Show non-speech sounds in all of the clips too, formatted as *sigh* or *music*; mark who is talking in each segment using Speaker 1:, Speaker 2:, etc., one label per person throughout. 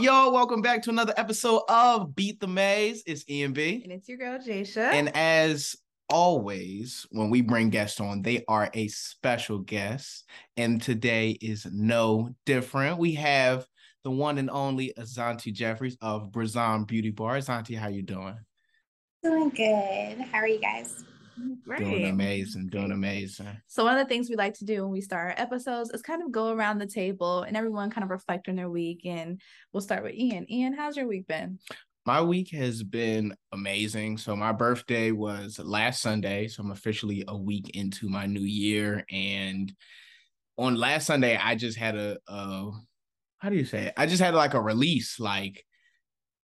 Speaker 1: What is y'all? Welcome back to another episode of Beat the Maze. It's Ian
Speaker 2: B. And it's your girl, Jasia.
Speaker 1: And as always, when we bring guests on, they are a special guest. And today is no different. We have the one and only Azanti Jeffries of Brazon Beauty Bar. Azanti, how you doing?
Speaker 3: Doing good. How are you guys?
Speaker 1: Doing amazing, doing amazing.
Speaker 2: So one of the things we like to do when we start our episodes is kind of go around the table and everyone kind of reflect on their week. And we'll start with Ian. Ian, how's your week been?
Speaker 1: My week has been amazing. So my birthday was last Sunday. So I'm officially a week into my new year. And on last Sunday, I just had a, a how do you say it? I just had like a release, like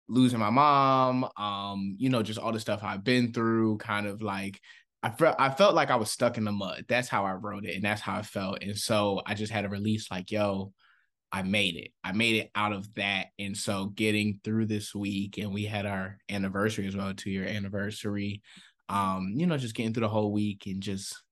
Speaker 1: losing my mom, um, you know, just all the stuff I've been through, kind of like I felt I felt like I was stuck in the mud. That's how I wrote it, and that's how I felt. And so I just had a release like, yo, I made it. I made it out of that. And so getting through this week, and we had our anniversary as well, two year anniversary. Um, you know, just getting through the whole week and just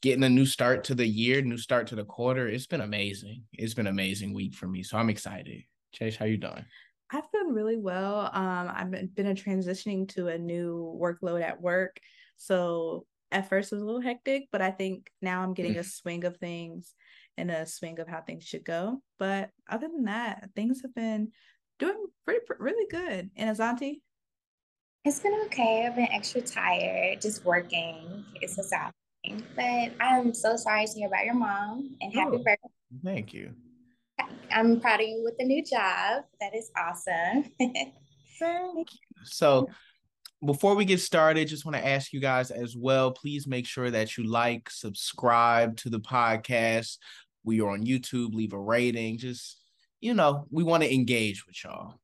Speaker 1: getting a new start to the year, new start to the quarter. It's been amazing. It's been amazing week for me. So I'm excited. Chase, how you doing?
Speaker 2: I've done really well. Um, I've been, been transitioning to a new workload at work. So at first it was a little hectic, but I think now I'm getting a mm. swing of things and a swing of how things should go. But other than that, things have been doing pretty, really good. And Azanti?
Speaker 3: It's been okay. I've been extra tired, just working. It's exhausting. But I'm so sorry to hear about your mom and happy oh, birthday.
Speaker 1: Thank you.
Speaker 3: I'm proud of you with the new job. That is awesome. *laughs*
Speaker 1: Thank you. So, before we get started, just want to ask you guys as well. Please make sure that you like, subscribe to the podcast. We are on YouTube. Leave a rating. Just you know, we want to engage with y'all.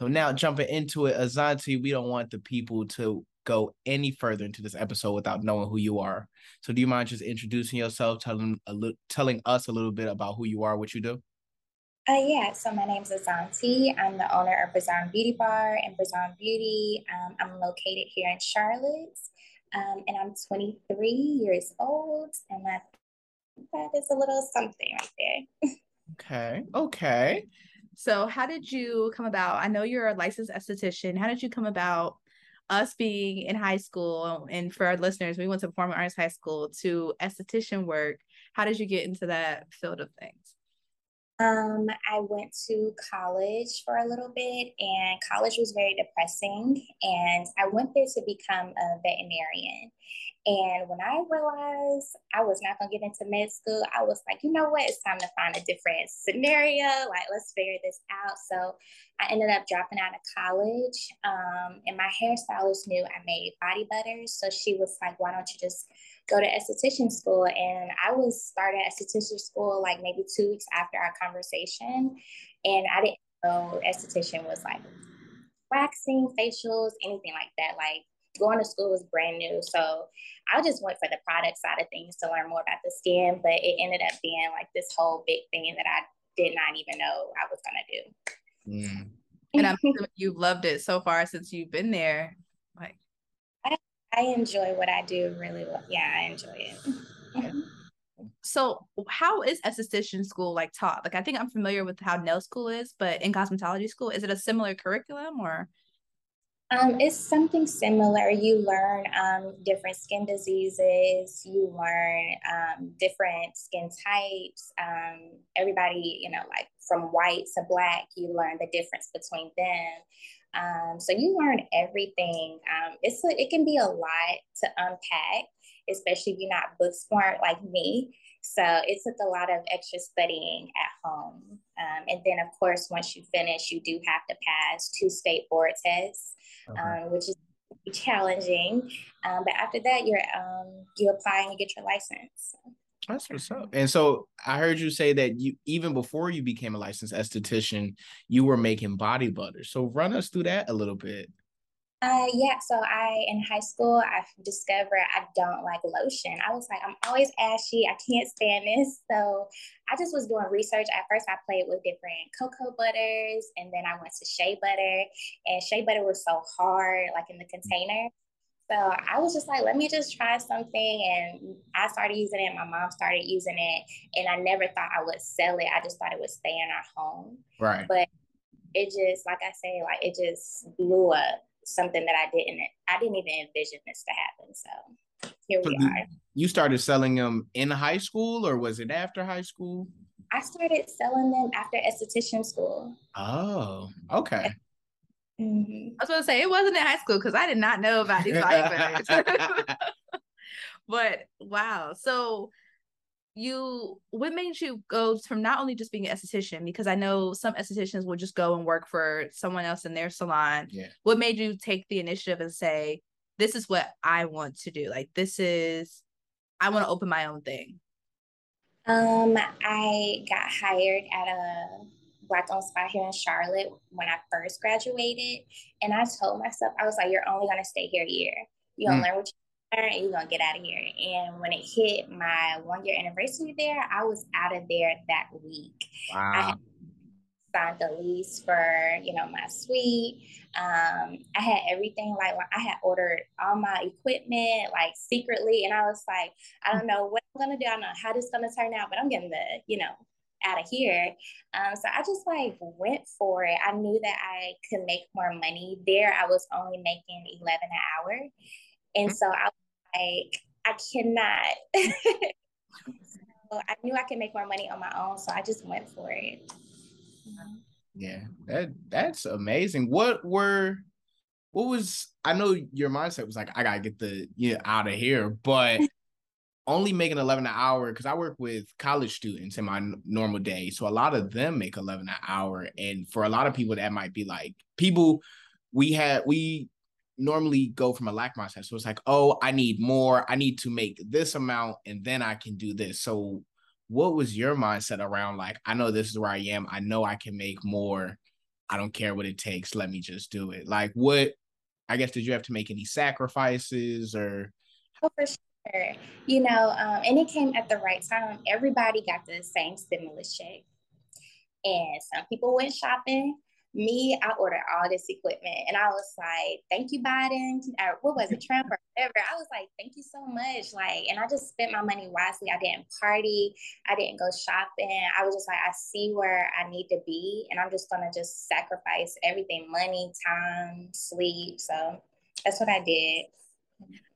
Speaker 1: So now jumping into it, Azanti, we don't want the people to go any further into this episode without knowing who you are. So do you mind just introducing yourself, telling a li- telling us a little bit about who you are, what you do?
Speaker 3: Uh, yeah, so my name is Azanti. I'm the owner of Brazon Beauty Bar and Brazon Beauty. Um, I'm located here in Charlotte, um, and I'm 23 years old, and that that is a little something right there.
Speaker 1: okay, okay.
Speaker 2: So, how did you come about? I know you're a licensed esthetician. How did you come about us being in high school? And for our listeners, we went to Performing Arts High School to esthetician work. How did you get into that field of things?
Speaker 3: Um, I went to college for a little bit, and college was very depressing. And I went there to become a veterinarian. And when I realized I was not going to get into med school, I was like, you know what? It's time to find a different scenario. Like, let's figure this out. So I ended up dropping out of college. Um, and my hairstylist knew I made body butters. So she was like, why don't you just go to esthetician school. And I was started esthetician school like maybe two weeks after our conversation. And I didn't know esthetician was like waxing, facials, anything like that. Like going to school was brand new. So I just went for the product side of things to learn more about the skin, but it ended up being like this whole big thing that I did not even know I was gonna do.
Speaker 2: Mm. And I'm you've loved it so far since you've been there. Like
Speaker 3: I enjoy what I do really well. Yeah, I enjoy it.
Speaker 2: so how is esthetician school like taught? Like I think I'm familiar with how nail school is, but in cosmetology school, is it a similar curriculum or?
Speaker 3: Um, it's something similar. You learn um, different skin diseases. You learn um, different skin types. Um, everybody, you know, like from white to black, you learn the difference between them. Um, so you learn everything. Um, it's a, it can be a lot to unpack, especially if you're not book smart like me. So it took a lot of extra studying at home. Um, and then, of course, once you finish, you do have to pass two state board tests, okay. um, which is challenging. Um, but after that, you're um, you apply and you get your license.
Speaker 1: That's what's up. And so I heard you say that you even before you became a licensed esthetician, you were making body butter. So run us through that a little bit.
Speaker 3: Uh, yeah, so I in high school I discovered I don't like lotion. I was like, I'm always ashy. I can't stand this. So I just was doing research. At first, I played with different cocoa butters, and then I went to shea butter. And shea butter was so hard, like in the container. So I was just like, let me just try something. And I started using it. My mom started using it. And I never thought I would sell it. I just thought it would stay in our home.
Speaker 1: Right.
Speaker 3: But it just, like I say, like it just blew up something that I didn't, I didn't even envision this to happen. So here we are.
Speaker 1: You started selling them in high school or was it after high school?
Speaker 3: I started selling them after esthetician school.
Speaker 1: Oh, okay.
Speaker 2: Mm-hmm. I was going to say it wasn't in high school because I did not know about these life *laughs* *laughs* but wow. So you what made you go from not only just being an esthetician because i know some estheticians will just go and work for someone else in their salon.
Speaker 1: Yeah.
Speaker 2: What made you take the initiative and say this is what i want to do. Like this is i want to open my own thing.
Speaker 3: Um i got hired at a black owned spa here in charlotte when i first graduated and i told myself i was like you're only going to stay here a year you're going to mm. learn what you learn and you're gonna get out of here. And when it hit my one year anniversary there, I was out of there that week.
Speaker 1: Wow.
Speaker 3: I signed the lease for you know my suite. Um, I had everything like I had ordered all my equipment like secretly, and I was like, I don't know what I'm gonna do. I don't know how this is gonna turn out, but I'm getting the you know out of here. Um, so I just like went for it. I knew that I could make more money there. I was only making 11 an hour. And so I was like, I cannot. *laughs* so I knew I could make more money on my own. So I just went for it.
Speaker 1: Yeah, that that's amazing. What were what was I know your mindset was like, I gotta get the you know, out of here, but only making 11 an hour because I work with college students in my n- normal day. So a lot of them make 11 an hour. And for a lot of people, that might be like people we had, we normally go from a lack mindset. So it's like, oh, I need more. I need to make this amount and then I can do this. So what was your mindset around like, I know this is where I am. I know I can make more. I don't care what it takes. Let me just do it. Like what I guess did you have to make any sacrifices or
Speaker 3: Oh, for sure. You know, um, and it came at the right time. Everybody got the same stimulus check. And some people went shopping, me, I ordered all this equipment and I was like, thank you, Biden. Or what was it, Trump or whatever? I was like, thank you so much. Like, and I just spent my money wisely. I didn't party. I didn't go shopping. I was just like, I see where I need to be. And I'm just going to just sacrifice everything money, time, sleep. So that's what I did.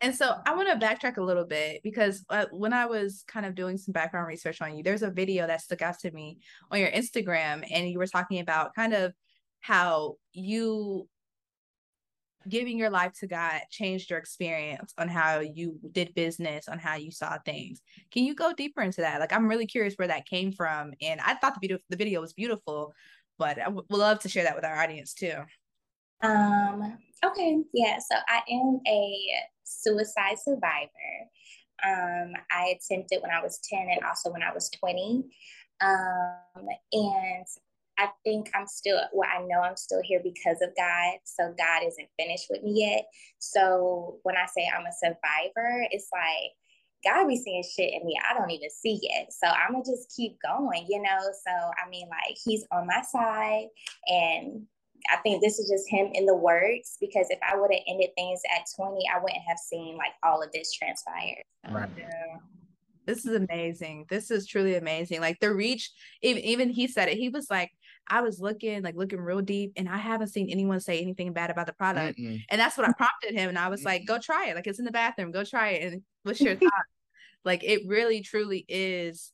Speaker 2: And so I want to backtrack a little bit because uh, when I was kind of doing some background research on you, there's a video that stuck out to me on your Instagram, and you were talking about kind of how you giving your life to God changed your experience on how you did business, on how you saw things. Can you go deeper into that? Like, I'm really curious where that came from. And I thought the video, the video was beautiful, but I would love to share that with our audience too.
Speaker 3: Um, okay. Yeah. So I am a suicide survivor. Um, I attempted when I was 10 and also when I was 20. Um, and I think I'm still, well, I know I'm still here because of God. So God isn't finished with me yet. So when I say I'm a survivor, it's like, God be seeing shit in me I don't even see yet. So I'm gonna just keep going, you know. So I mean, like he's on my side, and I think this is just him in the works. Because if I would have ended things at 20, I wouldn't have seen like all of this transpire.
Speaker 1: Right.
Speaker 2: Yeah this is amazing. This is truly amazing. Like the reach, even even he said it. He was like, I was looking, like looking real deep, and I haven't seen anyone say anything bad about the product. Mm-mm. And that's what I prompted him. And I was like, go try it. Like it's in the bathroom. Go try it. And what's your *laughs* thought? like it really truly is.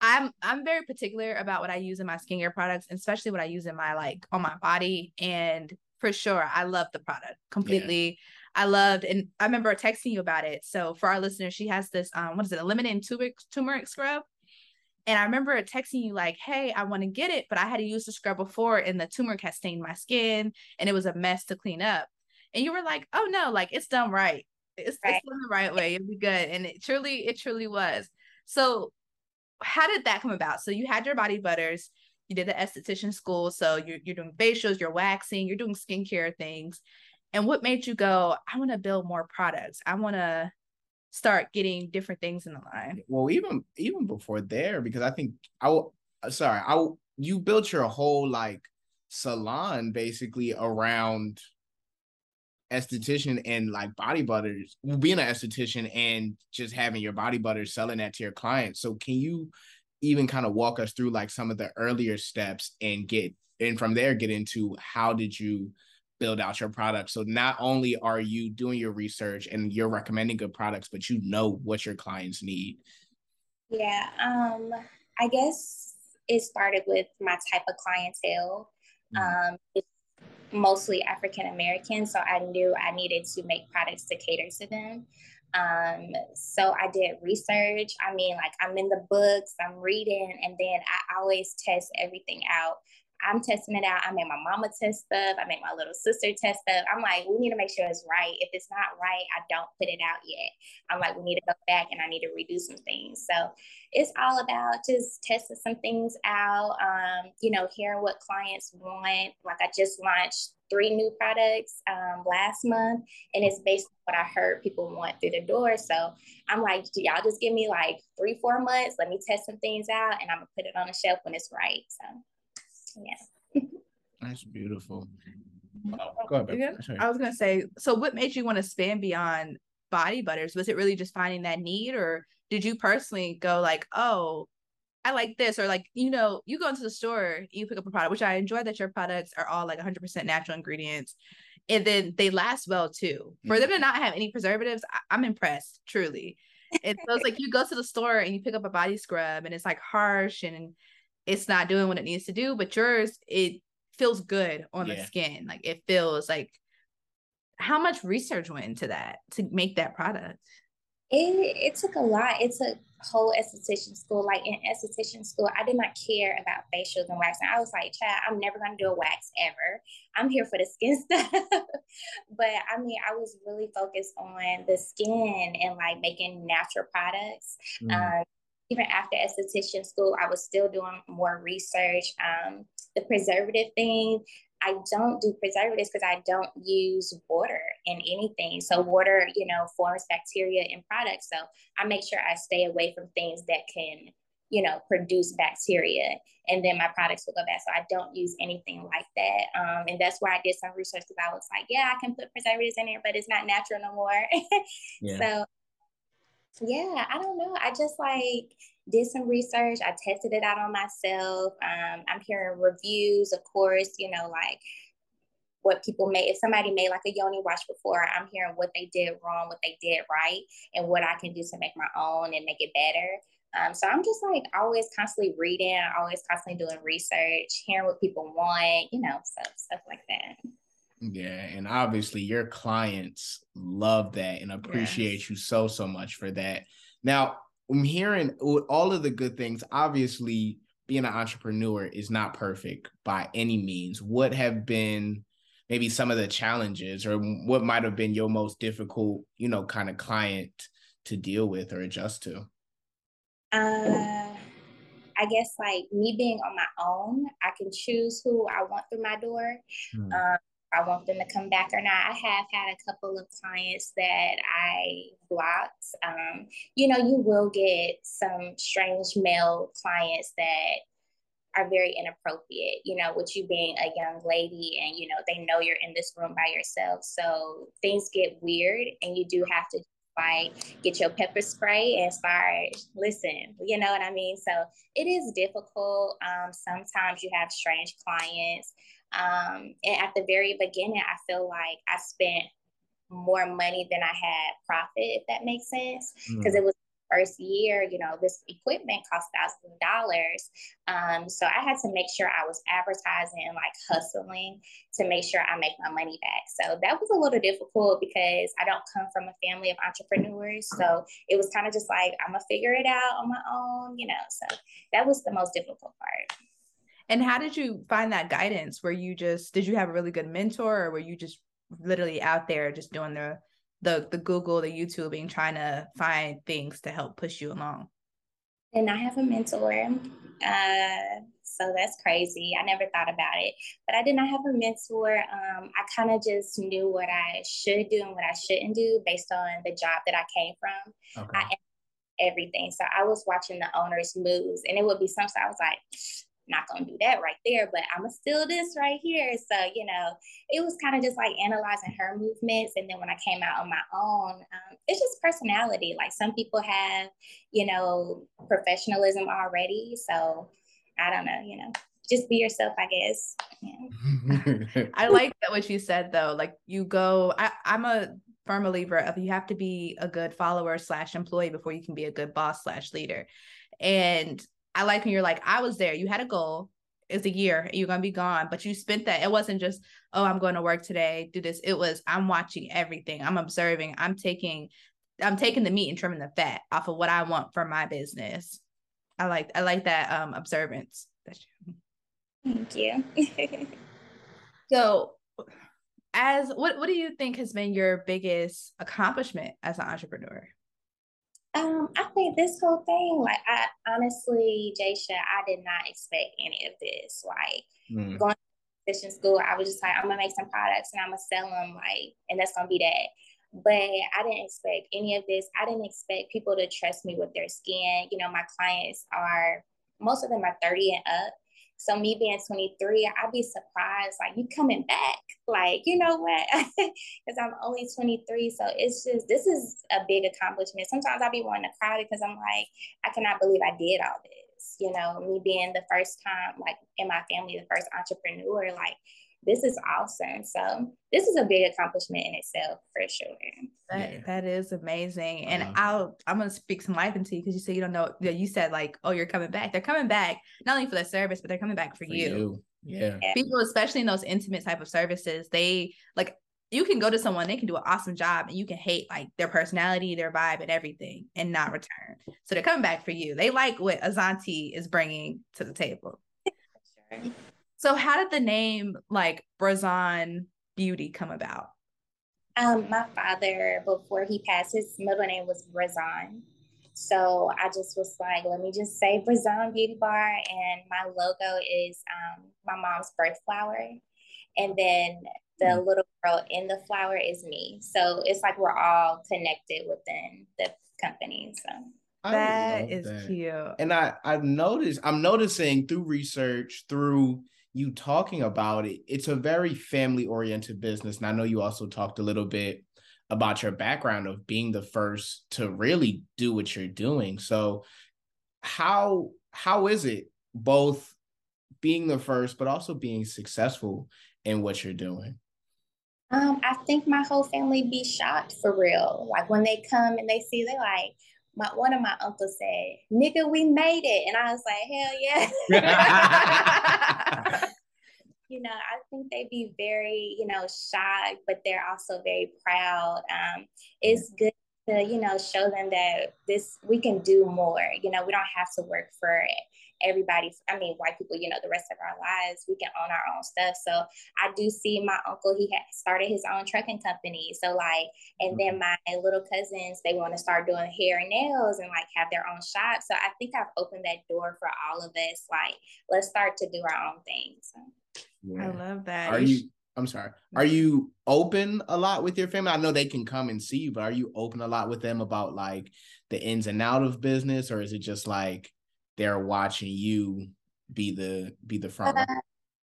Speaker 2: I'm I'm very particular about what I use in my skincare products, especially what I use in my like on my body. And for sure, I love the product completely. Yeah. I loved, and I remember texting you about it. So for our listeners, she has this um, what is it, eliminating turmeric turmeric scrub. And I remember texting you like, "Hey, I want to get it, but I had to use the scrub before, and the turmeric had stained my skin, and it was a mess to clean up." And you were like, "Oh no, like it's done right. It's, right. it's done the right way. It'll be good." And it truly, it truly was. So, how did that come about? So you had your body butters, you did the esthetician school, so you're you're doing facials, you're waxing, you're doing skincare things, and what made you go i want to build more products. I want to start getting different things in the line
Speaker 1: well even even before there because i think i will uh, sorry i you built your whole like salon basically around esthetician and like body butters, being an esthetician and just having your body butters selling that to your clients. So can you even kind of walk us through like some of the earlier steps and get and from there get into how did you build out your product so not only are you doing your research and you're recommending good products but you know what your clients need
Speaker 3: yeah um i guess it started with my type of clientele mm-hmm. um mostly african american so i knew i needed to make products to cater to them um, so I did research. I mean, like I'm in the books, I'm reading, and then I always test everything out I'm testing it out. I made my mama test stuff. I made my little sister test stuff. I'm like, we need to make sure it's right. If it's not right, I don't put it out yet. I'm like, we need to go back and I need to redo some things. So it's all about just testing some things out, um, you know, hearing what clients want. Like I just launched three new products um, last month, and it's based on what I heard people want through the door. So I'm like, y'all just give me like three, four months. Let me test some things out, and I'm gonna put it on the shelf when it's right. So yeah.
Speaker 1: That's beautiful.
Speaker 2: Oh, go ahead. I was gonna say, so what made you want to span beyond body butters? Was it really just finding that need, or did you personally go like, oh, I like this, or like, you know, you go into the store, you pick up a product, which I enjoy that your products are all like 100% natural ingredients, and then they last well too. For them to mm-hmm. not have any preservatives, I- am impressed, truly. It feels like you go to the store and you pick up a body scrub, and it's like harsh and it's not doing what it needs to do but yours it feels good on yeah. the skin. Like it feels like how much research went into that to make that product?
Speaker 3: It, it took a lot. It took whole esthetician school. Like in esthetician school i did not care about facials and waxing. I was like child i'm never going to do a wax ever. I'm here for the skin *laughs* stuff. But i mean i was really focused on the skin and like making natural products. Mm. um, even after esthetician school, I was still doing more research. Um, the preservative thing, I don't do preservatives because I don't use water in anything. So water, you know, forms bacteria in products. So I make sure I stay away from things that can, you know, produce bacteria, and then my products will go bad. So I don't use anything like that. Um, and that's why I did some research because I was like, yeah, I can put preservatives in there, but it's not natural no more. *laughs* yeah. So yeah, I don't know. I just like did some research. I tested it out on myself. Um, I'm hearing reviews, of course, you know, like what people made. If somebody made like a yoni wash before, I'm hearing what they did wrong, what they did right, and what I can do to make my own and make it better. Um, so I'm just like always constantly reading, always constantly doing research, hearing what people want, you know, stuff stuff like that.
Speaker 1: Yeah, and obviously your clients love that and appreciate yes. you so so much for that. Now, I'm hearing all of the good things. Obviously, being an entrepreneur is not perfect by any means. What have been maybe some of the challenges or what might have been your most difficult, you know, kind of client to deal with or adjust to?
Speaker 3: Uh I guess like me being on my own, I can choose who I want through my door. Hmm. Um, I want them to come back or not. I have had a couple of clients that I blocked. Um, you know, you will get some strange male clients that are very inappropriate, you know, with you being a young lady and, you know, they know you're in this room by yourself. So things get weird and you do have to like get your pepper spray and start listen you know what i mean so it is difficult um, sometimes you have strange clients um, and at the very beginning, I feel like I spent more money than I had profit, if that makes sense, because mm. it was first year, you know, this equipment cost thousands of dollars. Um, so I had to make sure I was advertising and like hustling to make sure I make my money back. So that was a little difficult because I don't come from a family of entrepreneurs. So it was kind of just like, I'm gonna figure it out on my own, you know. So that was the most difficult part.
Speaker 2: And how did you find that guidance? Were you just did you have a really good mentor or were you just literally out there just doing the the the Google, the YouTube, YouTubing, trying to find things to help push you along?
Speaker 3: And I have a mentor. Uh, so that's crazy. I never thought about it, but I did not have a mentor. Um, I kind of just knew what I should do and what I shouldn't do based on the job that I came from. Okay. I everything. So I was watching the owners' moves, and it would be something I was like, not gonna do that right there, but I'm gonna steal this right here. So, you know, it was kind of just like analyzing her movements. And then when I came out on my own, um, it's just personality. Like some people have, you know, professionalism already. So I don't know, you know, just be yourself, I guess.
Speaker 2: Yeah. *laughs* I like that what you said though. Like you go, I, I'm a firm believer of you have to be a good follower slash employee before you can be a good boss slash leader. And I like when you're like, I was there, you had a goal, it's a year, you're gonna be gone, but you spent that. It wasn't just, oh, I'm going to work today, do this. It was I'm watching everything, I'm observing, I'm taking, I'm taking the meat and trimming the fat off of what I want for my business. I like I like that um observance.
Speaker 3: Thank you. *laughs*
Speaker 2: so as what what do you think has been your biggest accomplishment as an entrepreneur?
Speaker 3: Um, I think this whole thing, like I honestly, Jasia, I did not expect any of this. Like mm. going to fishing school, I was just like, I'm gonna make some products and I'm gonna sell them, like, and that's gonna be that. But I didn't expect any of this. I didn't expect people to trust me with their skin. You know, my clients are most of them are 30 and up. So me being 23, I'd be surprised, like you coming back, like you know what? *laughs* Because I'm only 23, so it's just this is a big accomplishment. Sometimes I'd be wanting to cry because I'm like, I cannot believe I did all this. You know, me being the first time, like in my family, the first entrepreneur, like this is awesome. So this is a big accomplishment in itself for sure.
Speaker 2: That yeah. that is amazing. And uh-huh. I'll I'm gonna speak some life into you because you say you don't know that you said like, oh, you're coming back. They're coming back not only for the service, but they're coming back for, for you. you.
Speaker 1: Yeah. yeah.
Speaker 2: People, especially in those intimate type of services, they like you can go to someone, they can do an awesome job, and you can hate like their personality, their vibe, and everything, and not return. So they're coming back for you. They like what Azanti is bringing to the table. *laughs* Sure. So how did the name like Brazon Beauty come about?
Speaker 3: Um, my father, before he passed, his middle name was Brazon. So I just was like, let me just say Brazon Beauty Bar. And my logo is um, my mom's birth flower. And then the mm. little girl in the flower is me. So it's like we're all connected within the company. So
Speaker 2: that is that. cute.
Speaker 1: And I I've noticed I'm noticing through research through you talking about it, it's a very family oriented business. And I know you also talked a little bit about your background of being the first to really do what you're doing. So how how is it both being the first but also being successful in what you're doing?
Speaker 3: Um, I think my whole family be shocked for real. Like when they come and they see, they like, my one of my uncles said, "Nigga, we made it," and I was like, "Hell yeah!" *laughs* you know, I think they'd be very, you know, shy, but they're also very proud. Um, it's good to, you know, show them that this we can do more. You know, we don't have to work for everybody, I mean, white people, you know, the rest of our lives, we can own our own stuff. So I do see my uncle, he had started his own trucking company. So, like, and then mm-hmm. my little cousins, they want to start doing hair and nails and like have their own shop. So I think I've opened that door for all of us. Like, let's start to do our own things.
Speaker 2: Yeah. I love that.
Speaker 1: Are you? I'm sorry. Are you open a lot with your family? I know they can come and see you, but are you open a lot with them about like the ins and out of business, or is it just like they're watching you be the be the front uh,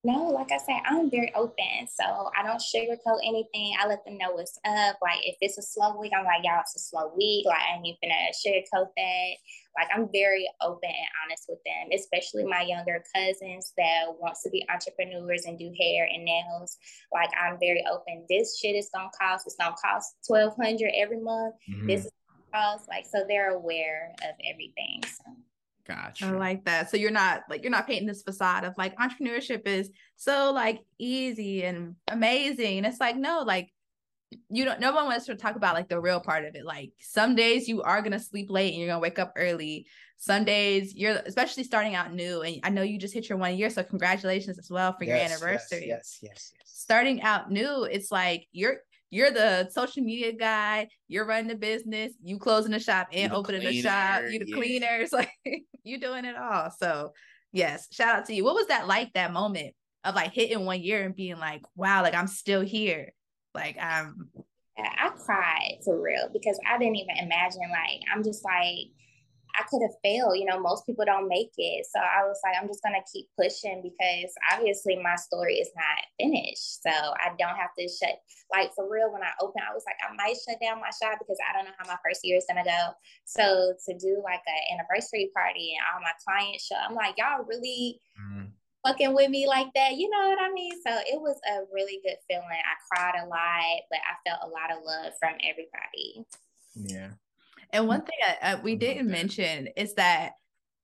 Speaker 3: no like i said i'm very open so i don't sugarcoat anything. I let them know what's up. Like if it's a slow week i'm like y'all it's a slow week. Like i ain't even gonna sugarcoat that. Like i'm very open and honest with them especially my younger cousins that wants to be entrepreneurs and do hair and nails. Like i'm very open. This shit is gonna cost it's gonna cost 1200 every month. Mm-hmm. this is cost like so they're aware of everything so
Speaker 1: Gotcha.
Speaker 2: I like that. So you're not like you're not painting this facade of like entrepreneurship is so like easy and amazing. And it's like no, like you don't. No one wants to talk about like the real part of it. Like some days you are gonna sleep late and you're gonna wake up early. Some days you're especially starting out new, and I know you just hit your one year, so congratulations as well for yes, your anniversary.
Speaker 1: Yes, yes, yes, yes.
Speaker 2: Starting out new, it's like you're you're the social media guy, you're running the business, you closing the shop and opening cleaner, the shop, you the yeah. cleaners, *laughs* like you doing it all. So yes, shout out to you. What was that like that moment of like hitting one year and being like, wow, like I'm still here. Like I'm
Speaker 3: I cried for real because I didn't even imagine like I'm just like I could have failed. You know, most people don't make it. So I was like, I'm just going to keep pushing because obviously my story is not finished. So I don't have to shut, like for real, when I open, I was like, I might shut down my shop because I don't know how my first year is going to go. So to do like an anniversary party and all my clients show, I'm like, y'all really. Mm-hmm. Fucking with me like that, you know what I mean? So it was a really good feeling. I cried a lot, but I felt a lot of love from everybody.
Speaker 1: Yeah,
Speaker 2: and one thing I, we didn't mention is that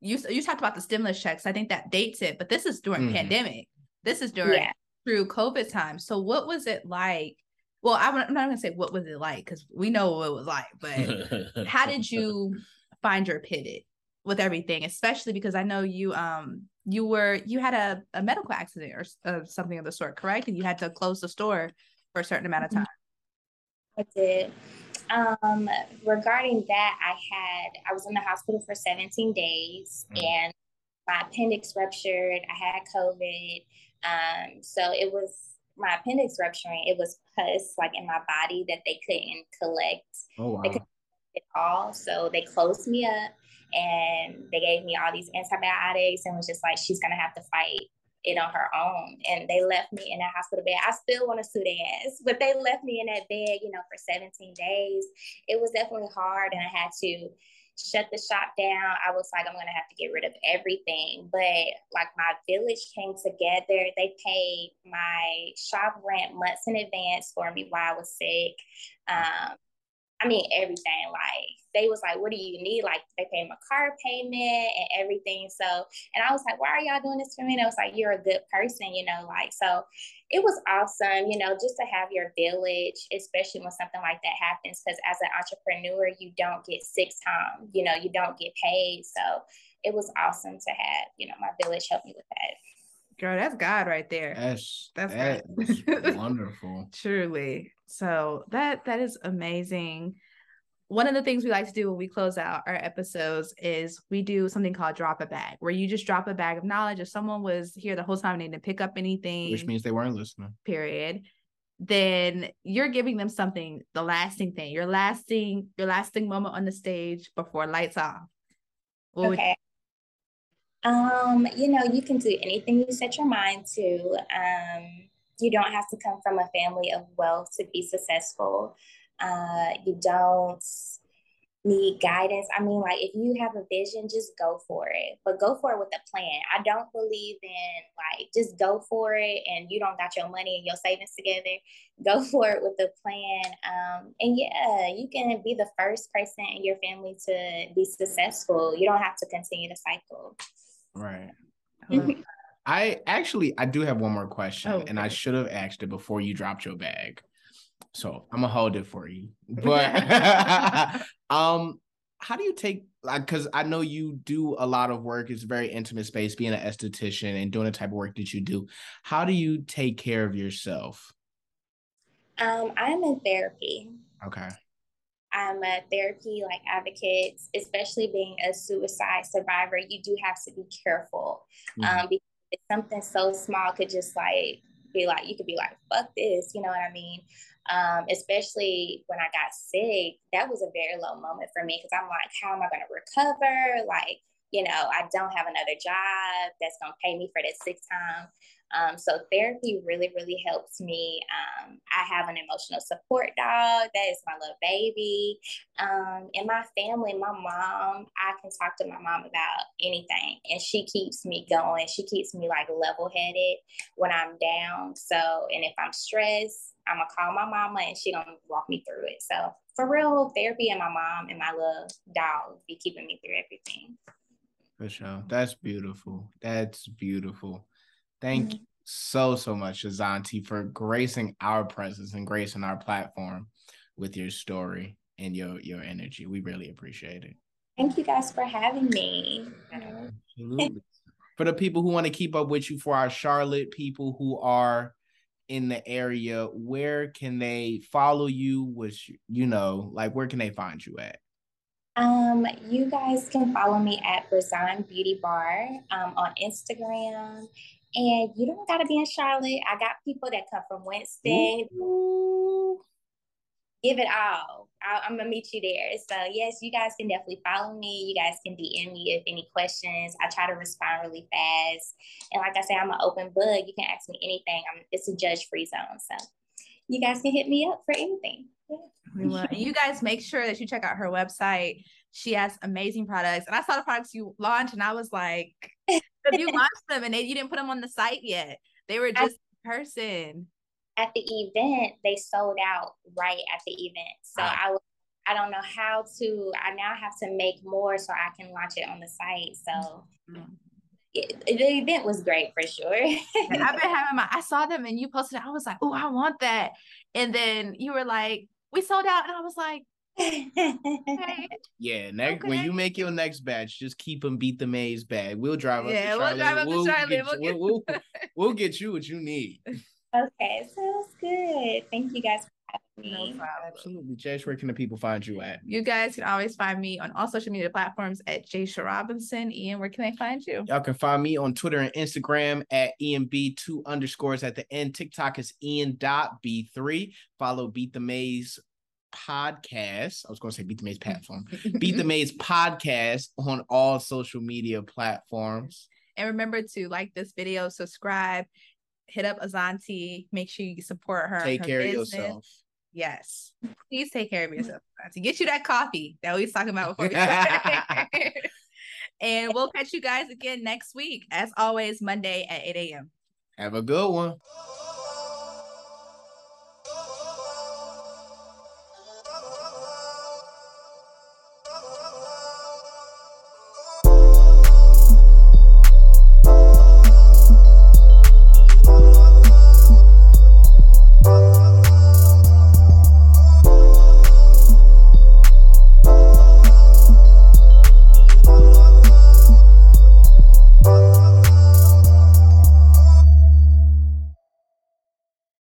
Speaker 2: you you talked about the stimulus checks. I think that dates it, but this is during mm-hmm. pandemic. This is during yeah. through COVID time. So what was it like? Well, I'm not gonna say what was it like because we know what it was like, but *laughs* how did you find your pivot with everything, especially because I know you um you were you had a, a medical accident or uh, something of the sort, correct? And you had to close the store for a certain amount of mm-hmm. time.
Speaker 3: I did. Um, regarding that, I had I was in the hospital for 17 days mm. and my appendix ruptured. I had COVID. Um, so it was my appendix rupturing. It was pus like in my body that they couldn't collect.
Speaker 1: Oh wow.
Speaker 3: They couldn't it all. So they closed me up and they gave me all these antibiotics and was just like, she's gonna have to fight it on her own. And they left me in that hospital bed. I still want to sue their ass, but they left me in that bed, you know, for 17 days. It was definitely hard. And I had to shut the shop down. I was like, I'm to have to get rid of everything. But like my village came together. They paid my shop rent months in advance for me while I was sick. Um, I mean, everything. Like they was like, what do you need? Like they paid my car payment and everything. So, and I was like, why are y'all doing this for me? And I was like, you're a good person, you know, like, so it was awesome, you know, just to have your village, especially when something like that happens. Cause as an entrepreneur, you don't get sick time, you know, you don't get paid. So it was awesome to have, you know, my village help me with that.
Speaker 2: Girl, that's God right there.
Speaker 1: That's that's that *laughs* wonderful.
Speaker 2: Truly. So that that is amazing. One of the things we like to do when we close out our episodes is we do something called drop a bag, where you just drop a bag of knowledge. If someone was here the whole time and didn't pick up anything,
Speaker 1: which means they weren't listening.
Speaker 2: Period. Then you're giving them something, the lasting thing, your lasting, your lasting moment on the stage before lights off.
Speaker 3: What okay. Um, you know, you can do anything you set your mind to. Um, you don't have to come from a family of wealth to be successful. Uh, you don't need guidance. I mean, like if you have a vision, just go for it, but go for it with a plan. I don't believe in like just go for it and you don't got your money and your savings together. Go *laughs* for it with a plan. Um, and yeah, you can be the first person in your family to be successful. You don't have to continue the cycle.
Speaker 1: Right. *laughs* I actually I do have one more question, oh, okay. and I should have asked it before you dropped your bag. So I'm gonna hold it for you. *laughs* But *laughs* um, how do you take like because I know you do a lot of work, it's a very intimate space, being an esthetician and doing the type of work that you do. How do you take care of yourself?
Speaker 3: Um, I'm in therapy.
Speaker 1: Okay.
Speaker 3: I'm a therapy like advocate, especially being a suicide survivor, you do have to be careful. Mm-hmm. Um, because something so small could just like be like, you could be like, fuck this, you know what I mean? Um, especially when I got sick, that was a very low moment for me because I'm like, how am I going to recover? Like, you know, I don't have another job that's going to pay me for that sick time. Um, so therapy really, really helps me. Um, I have an emotional support dog. That is my little baby. Um, in my family, my mom, I can talk to my mom about anything and she keeps me going. She keeps me like level headed when I'm down. So, and if I'm stressed, I'm gonna call my mama and she gonna walk me through it. So for real, therapy and my mom and my little dog be keeping me through everything.
Speaker 1: For sure. That's beautiful. That's beautiful. Thank mm-hmm. you so, so much, Azanti, for gracing our presence and gracing our platform with your story and your your energy. We really appreciate it.
Speaker 3: Thank you guys for having me.
Speaker 1: Absolutely. for the people who want to keep up with you, for our Charlotte people who are in the area, where can they follow you? Which you know, like where can they find you at?
Speaker 3: Um, you guys can follow me at Brazon Beauty Bar um, on Instagram and you don't got to be in Charlotte. I got people that come from Winston. Ooh. give it all. i am gonna meet you there. So yes, you guys can definitely follow me. You guys can DM me if any questions. I try to respond really fast. And like I said, I'm an open book. You can ask me anything. I'm it's a judge free zone. So you guys can hit me up for anything.
Speaker 2: You guys make sure that you check out her website. She has amazing products. And I saw the products you launched and I was like, you *laughs* launched them and they, you didn't put them on the site yet. They were just I, person
Speaker 3: at the event, they sold out right at the event. So wow. I I don't know how to. I now have to make more so I can launch it on the site. So. Mm-hmm. It, the event was great for sure.
Speaker 2: I've been *laughs* having my. I saw them and you posted. I was like, oh, I want that. And then you were like, we sold out, and I was like, *laughs*
Speaker 1: okay. Yeah, next okay. when you make your next batch, just keep them beat the maze bag. We'll drive up yeah, to Charlotte. We'll drive up we'll to Charlotte. Get, we'll, get... we'll, we'll, *laughs* we'll get you what you need.
Speaker 3: Okay, sounds good. Thank you guys for having me.
Speaker 1: No mm-hmm. Absolutely. Jay, where can the people find you at?
Speaker 2: You guys can always find me on all social media platforms at Jasia Robinson. Ian, where can they find you?
Speaker 1: Y'all can find me on Twitter and Instagram at EMB2 underscores at the end. TikTok is Ian.B3. Follow Beat the Maze podcast. I was going to say Beat the Maze platform. *laughs* Beat the Maze podcast on all social media platforms.
Speaker 2: And remember to like this video, subscribe, hit up Azanti. Make sure you support her.
Speaker 1: Take
Speaker 2: her
Speaker 1: care business. of yourself.
Speaker 2: Yes. Please take care of yourself. To get you that coffee that we was talking about before. we *laughs* *laughs* and we'll catch you guys again next week. As always, Monday at 8 a.m.
Speaker 1: Have a good one.